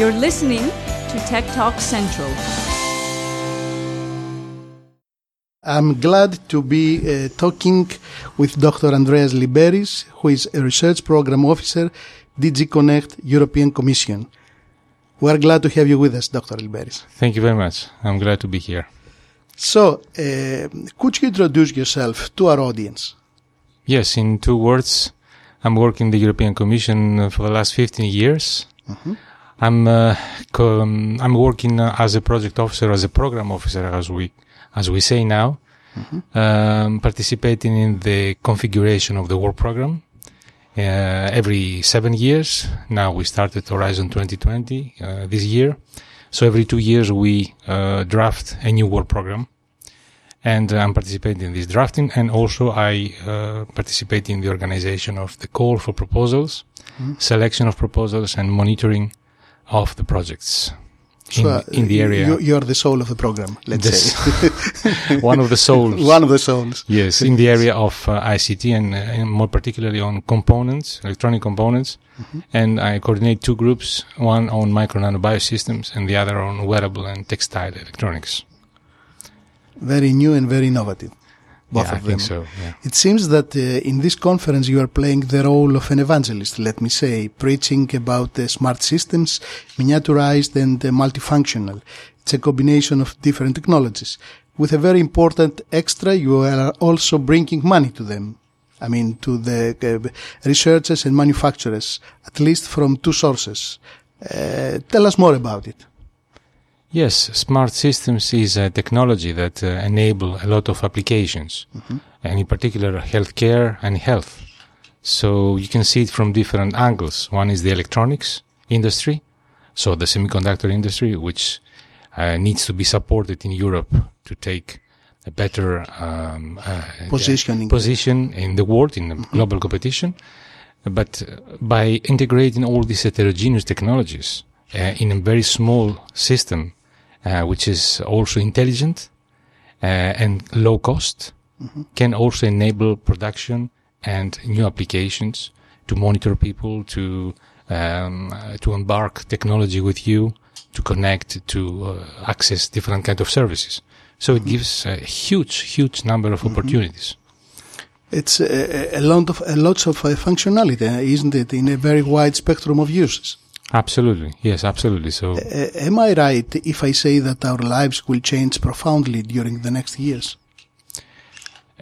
You're listening to Tech Talk Central. I'm glad to be uh, talking with Dr. Andreas Lymberis, who is a research program officer, DG Connect European Commission. We're glad to have you with us, Dr. Lymberis. Thank you very much. I'm glad to be here. So, uh, could you introduce yourself to our audience? Yes, in two words, I'm working in the European Commission for the last 15 years. Mm-hmm. I'm uh, um, I'm working uh, as a project officer, as a program officer, as we as we say now, um, participating in the configuration of the work program uh, every seven years. Now we started Horizon 2020 uh, this year, so every two years we uh, draft a new work program, and I'm participating in this drafting, and also I uh, participate in the organization of the call for proposals, selection of proposals, and monitoring of the projects in, So, uh, in the area. You, you're the soul of the program, let's This- say. one of the souls. One of the souls. Yes, in the area of uh, ICT and, uh, and more particularly on components, electronic components. And I coordinate two groups, one on micro nano biosystems and the other on wearable and textile electronics. Very new and very innovative. Both yeah, of I them. think so. Yeah. It seems that uh, in this conference you are playing the role of an evangelist, let me say, preaching about uh, smart systems, miniaturized and uh, multifunctional. It's a combination of different technologies. With a very important extra, you are also bringing money to them. I mean, to the uh, researchers and manufacturers, at least from two sources. Uh, tell us more about it. Yes, smart systems is a technology that uh, enable a lot of applications, and in particular healthcare and health. So you can see it from different angles. One is the electronics industry, so the semiconductor industry, which uh, needs to be supported in Europe to take a better um, uh, Positioning. position in the world in the global competition. But uh, by integrating all these heterogeneous technologies uh, in a very small system, uh, which is also intelligent uh, and low cost, can also enable production and new applications to monitor people, to um, to embark technology with you, to connect, to uh, access different kind of services. So it gives a huge, huge number of opportunities. It's a, a lot of, a lots of uh, functionality, isn't it, in a very wide spectrum of uses. Absolutely, yes, absolutely. So Uh, am I right if I say that our lives will change profoundly during the next years?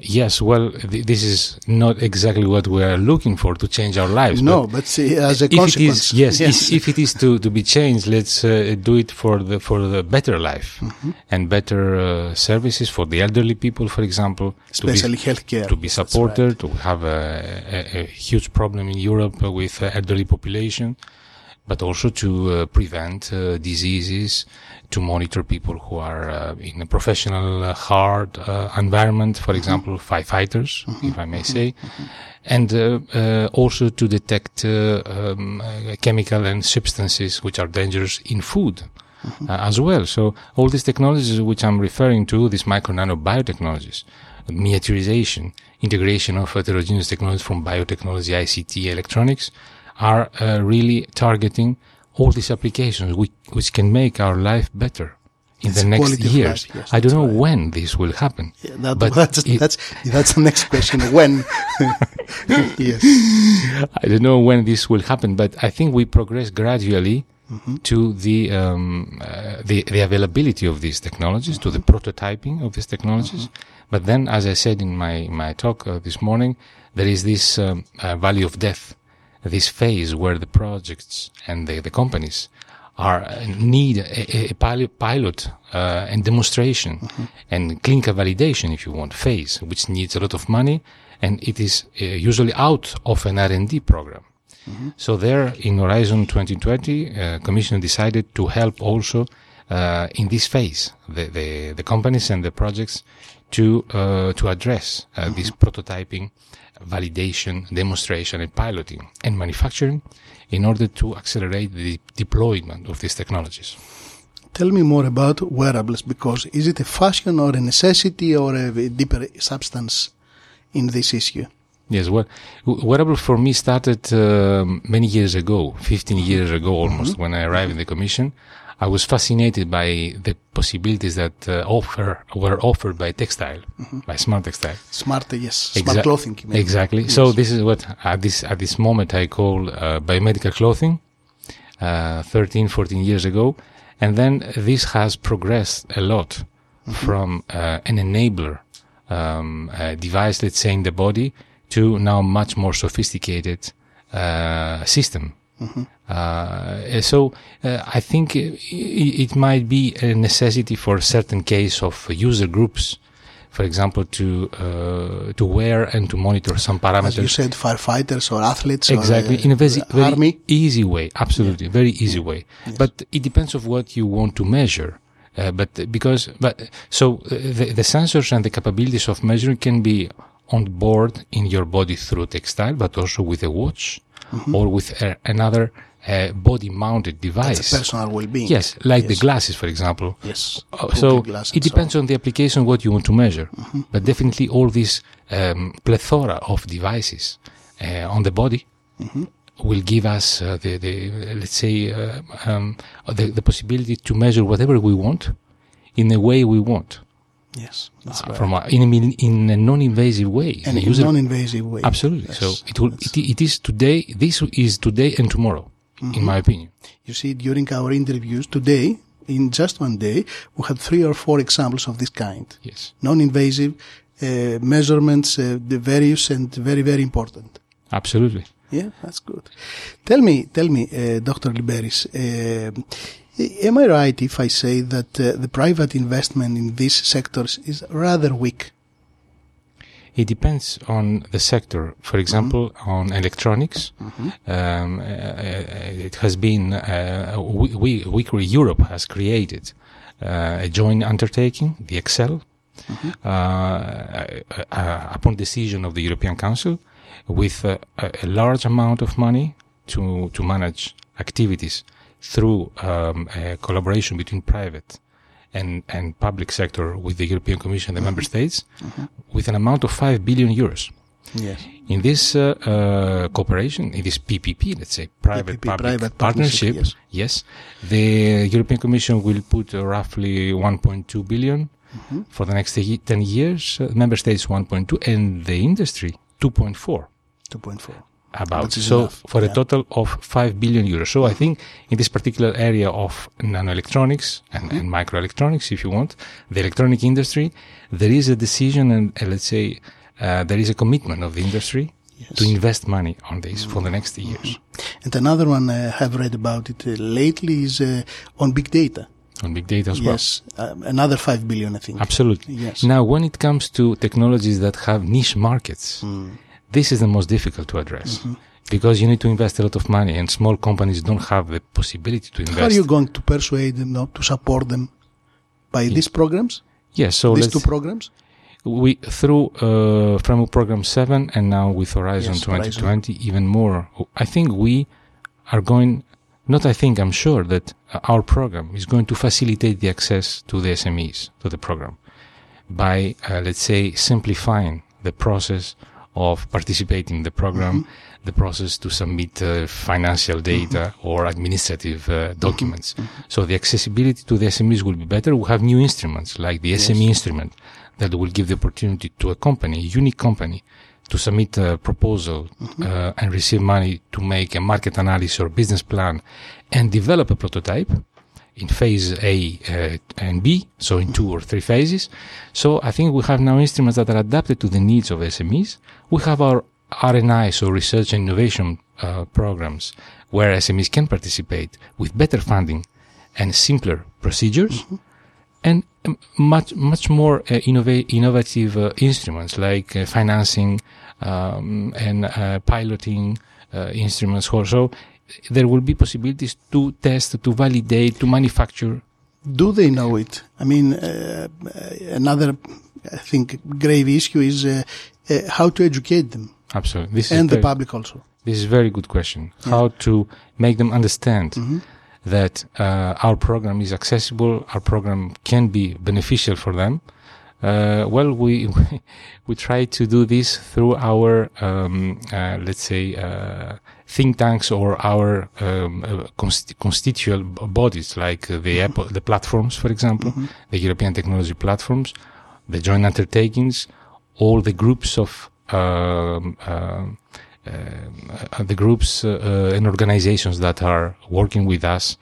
yes, well, th- this is not exactly what we are looking for to change our lives. No, but but see, as a if consequence. is, yes, If, if it is to, to be changed, let's uh, do it for the for the better life Mm-hmm. and better uh, services for the elderly people, for example, to be- especially healthcare. to be supported. We have a, a, a huge problem in Europe with uh, elderly population, but also to uh, prevent uh, diseases, to monitor people who are uh, in a professional uh, hard uh, environment, for example, firefighters, if I may say, and uh, uh, also to detect uh, um, uh, chemical and substances which are dangerous in food. Uh, as well. So all these technologies which I'm referring to, these micro nano biotechnologies, miniaturization, integration of heterogeneous technologies from biotechnology, ICT, electronics, are uh, really targeting all these applications which, which can make our life better in It's the next years. life, yes, I don't know right. when this will happen. Yeah, that, But that's, it- that's, that's the next question. When? yes. I don't know when this will happen, but I think we progress gradually to the, um, uh, the the availability of these technologies, to the prototyping of these technologies. But then, as I said in my my talk uh, this morning, there is this um, uh, valley of death, this phase where the projects and the, the companies are uh, need a, a pilot, pilot uh, and demonstration and clinical validation, if you want, phase, which needs a lot of money, and it is uh, usually out of an R&D program. So there, in Horizon 2020, uh, Commission decided to help also uh, in this phase the, the, the companies and the projects to uh, to address uh, this prototyping, validation, demonstration, and piloting and manufacturing in order to accelerate the deployment of these technologies. Tell me more about wearables because is it a fashion or a necessity or a deeper substance in this issue? Yes, well, wearable for me started um many years ago, 15 years ago almost, when I arrived in the commission. I was fascinated by the possibilities that uh, offer were offered by textile, by smart textile. Smart, yes, smart clothing. mean. Exactly. So this is what at this at this moment I call uh, biomedical clothing. Uh, 13, 14 years ago, and then this has progressed a lot from uh, an enabler um, device, let's say, in the body, to now much more sophisticated uh, system. Uh, so uh, I think i it might be a necessity for certain case of user groups, for example, to uh, to wear and to monitor some As parameters. you said, firefighters or athletes Exactly, or uh, in a very, very easy way. Absolutely, very easy way. But it depends of what you want to measure. Uh, but because, but so uh, the, the sensors and the capabilities of measuring can be on board in your body through textile, but also with a watch Mm-hmm. or with a, another uh, body-mounted device. That's personal well-being. Yes, like the glasses, for example. Yes. Uh, so it so depends on the application what you want to measure, Mm-hmm. but definitely all this um, plethora of devices uh, on the body Mm-hmm. will give us uh, the, the uh, let's say uh, um, the, the possibility to measure whatever we want in the way we want, Yes, uh, from a, in, a, in a non-invasive way. and in user- non-invasive way. absolutely. So it will. It, it is today. This is today and tomorrow, Mm-hmm. in my opinion. You see, during our interviews today, in just one day, we had three or four examples of this kind. Yes, Non-invasive uh, measurements, uh, the various and very, very important. absolutely. Yeah, that's good. Tell me, tell me, uh, Dr. Lymberis, uh, am I right if I say that uh, the private investment in these sectors is rather weak? It depends on the sector. For example, on electronics, um, uh, it has been uh, we, we, Europe has created uh, a joint undertaking, the ECSEL, uh, uh, uh, upon decision of the European Council, with uh, a, a large amount of money to to manage activities through um, a collaboration between private and, and public sector with the European Commission and the member states with an amount of 5 billion euros. Yes. In this uh, uh, cooperation, in this PPP, let's say private PPP, public private partnership, partnership, yes. the European Commission will put uh, roughly 1.2 billion Mm-hmm. for the next 10 years, uh, member states 1.2 and the industry 2.4 2.4. about so enough, for a total of 5 billion euros so i think in this particular area of nanoelectronics and, Mm-hmm. and microelectronics if you want the electronic industry there is a decision and uh, let's say uh, there is a commitment of the industry to invest money on this for the next years And another one I have read about it uh, lately is uh, on big data. on big data as well Yes, um, another 5 billion, I think. absolutely Yes. now when it comes to technologies that have niche markets Mm. This is the most difficult to address Mm-hmm. because you need to invest a lot of money and small companies don't have the possibility to invest How are you going to persuade them not to support them by these programs? yes so these two programs? we through uh, framework program 7 and now with horizon Yes, 2020 even more i think we are going not i think i'm sure that our program is going to facilitate the access to the smes to the program by uh, let's say simplifying the process of participating in the program the process to submit uh, financial data or administrative uh, documents. So the accessibility to the smes will be better. We have new instruments like the sme instrument that will give the opportunity to a company, a unique company, to submit a proposal uh, and receive money to make a market analysis or business plan and develop a prototype in phase A uh, and B, so in two or three phases. So I think we have now instruments that are adapted to the needs of SMEs. We have our R&I, so research and innovation uh, programs, where SMEs can participate with better funding and simpler procedures and um, much much more uh, innova- innovative uh, instruments like uh, financing um, and uh, piloting uh, instruments also there will be possibilities to test to validate to manufacture Do they know it? I mean, uh, uh, another, I think, grave issue is uh, uh, how to educate them absolutely this and the very, public also. this is a very good question how to make them understand Mm-hmm. that uh, our program is accessible our program can be beneficial for them Uh, well, we we try to do this through our um, uh, let's say uh, think tanks or our um, uh, const- constituent bodies, like uh, the Apple, the platforms, for example, the European technology platforms, the joint undertakings, all the groups of um, um, uh, the groups uh, uh, and organizations that are working with us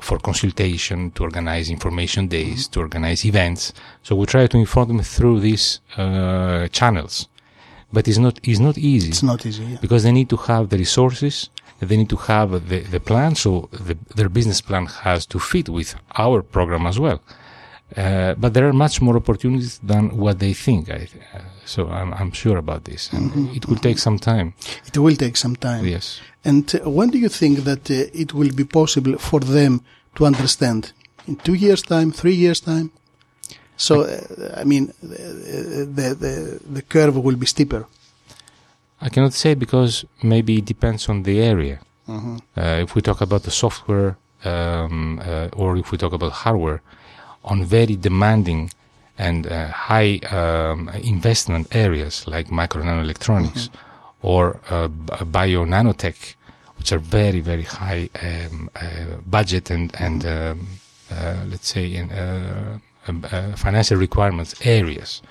for consultation, to organize information days, to organize events. So we try to inform them through these uh, channels. But it's not it's not easy It's not easy. Yeah. because they need to have the resources, they need to have the, the plan, so the, their business plan has to fit with our program as well. Uh, but there are much more opportunities than what they think. I, uh, so I'm, I'm sure about this, and it will take some time. It will take some time. Yes. And uh, when do you think that uh, it will be possible for them to understand? In two years' time, three years' time? So, uh, I mean, uh, the, the, the curve will be steeper. I cannot say because maybe it depends on the area. Uh, if we talk about the software, um, uh, or if we talk about hardware, on very demanding and uh, high um, investment areas like micro nanoelectronics or uh, b- bio nanotech, which are very very high um, uh, budget and and um, uh, let's say in uh, um, uh, financial requirements areas.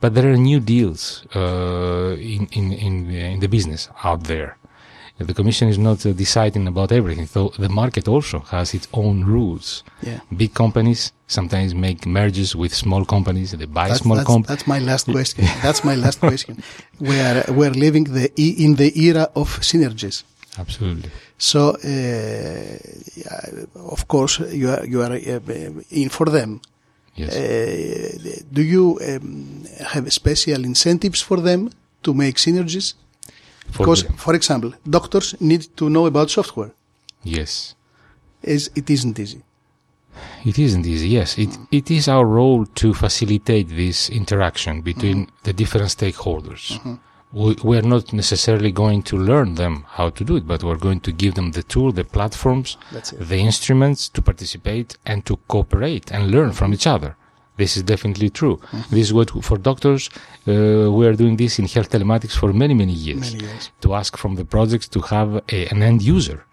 But there are new deals uh, in, in, in, the, in the business out there. The Commission is not uh, deciding about everything. So the market also has its own rules. Yeah. Big companies sometimes make mergers with small companies. They buy That's, small companies. that's my last question. That's my last question. We are, we're living the, e- in the era of synergies. Absolutely. So, uh, of course, you are, you are uh, in for them. Yes. Uh, do you um, have special incentives for them to make synergies? For Because, the- for example, doctors need to know about software. yes. Is it isn't easy. It isn't easy, yes. It, it is our role to facilitate this interaction between the different stakeholders. We, we're not necessarily going to learn them how to do it, but we're going to give them the tool, the platforms, the instruments to participate and to cooperate and learn from each other. This is definitely true. This is what, for doctors, uh, we are doing this in health telematics for many, many years. Many years. To ask from the projects to have a, an end user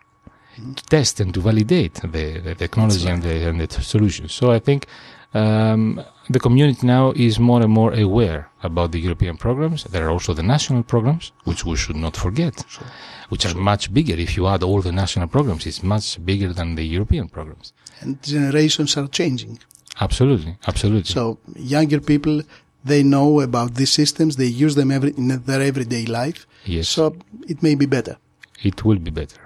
to test and to validate the, the technology and the, and the t- solutions. So I think um, the community now is more and more aware about the European programs. There are also the national programs, which we should not forget, which are much bigger. If you add all the national programs, it's much bigger than the European programs. And generations are changing. Absolutely, absolutely. So younger people, they know about these systems. They use them every, in their everyday life. Yes. So it may be better. it will be better.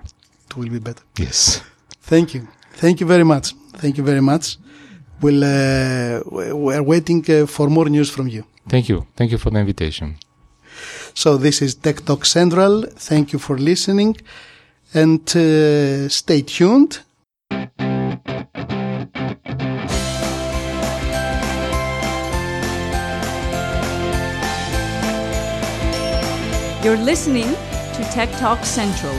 It will be better. Yes. Thank you. Thank you very much. Thank you very much. We'll, uh, we- we're waiting uh, for more news from you. Thank you. Thank you for the invitation. So this is Tech Talk Central. Thank you for listening and uh, stay tuned. You're listening to Tech Talk Central.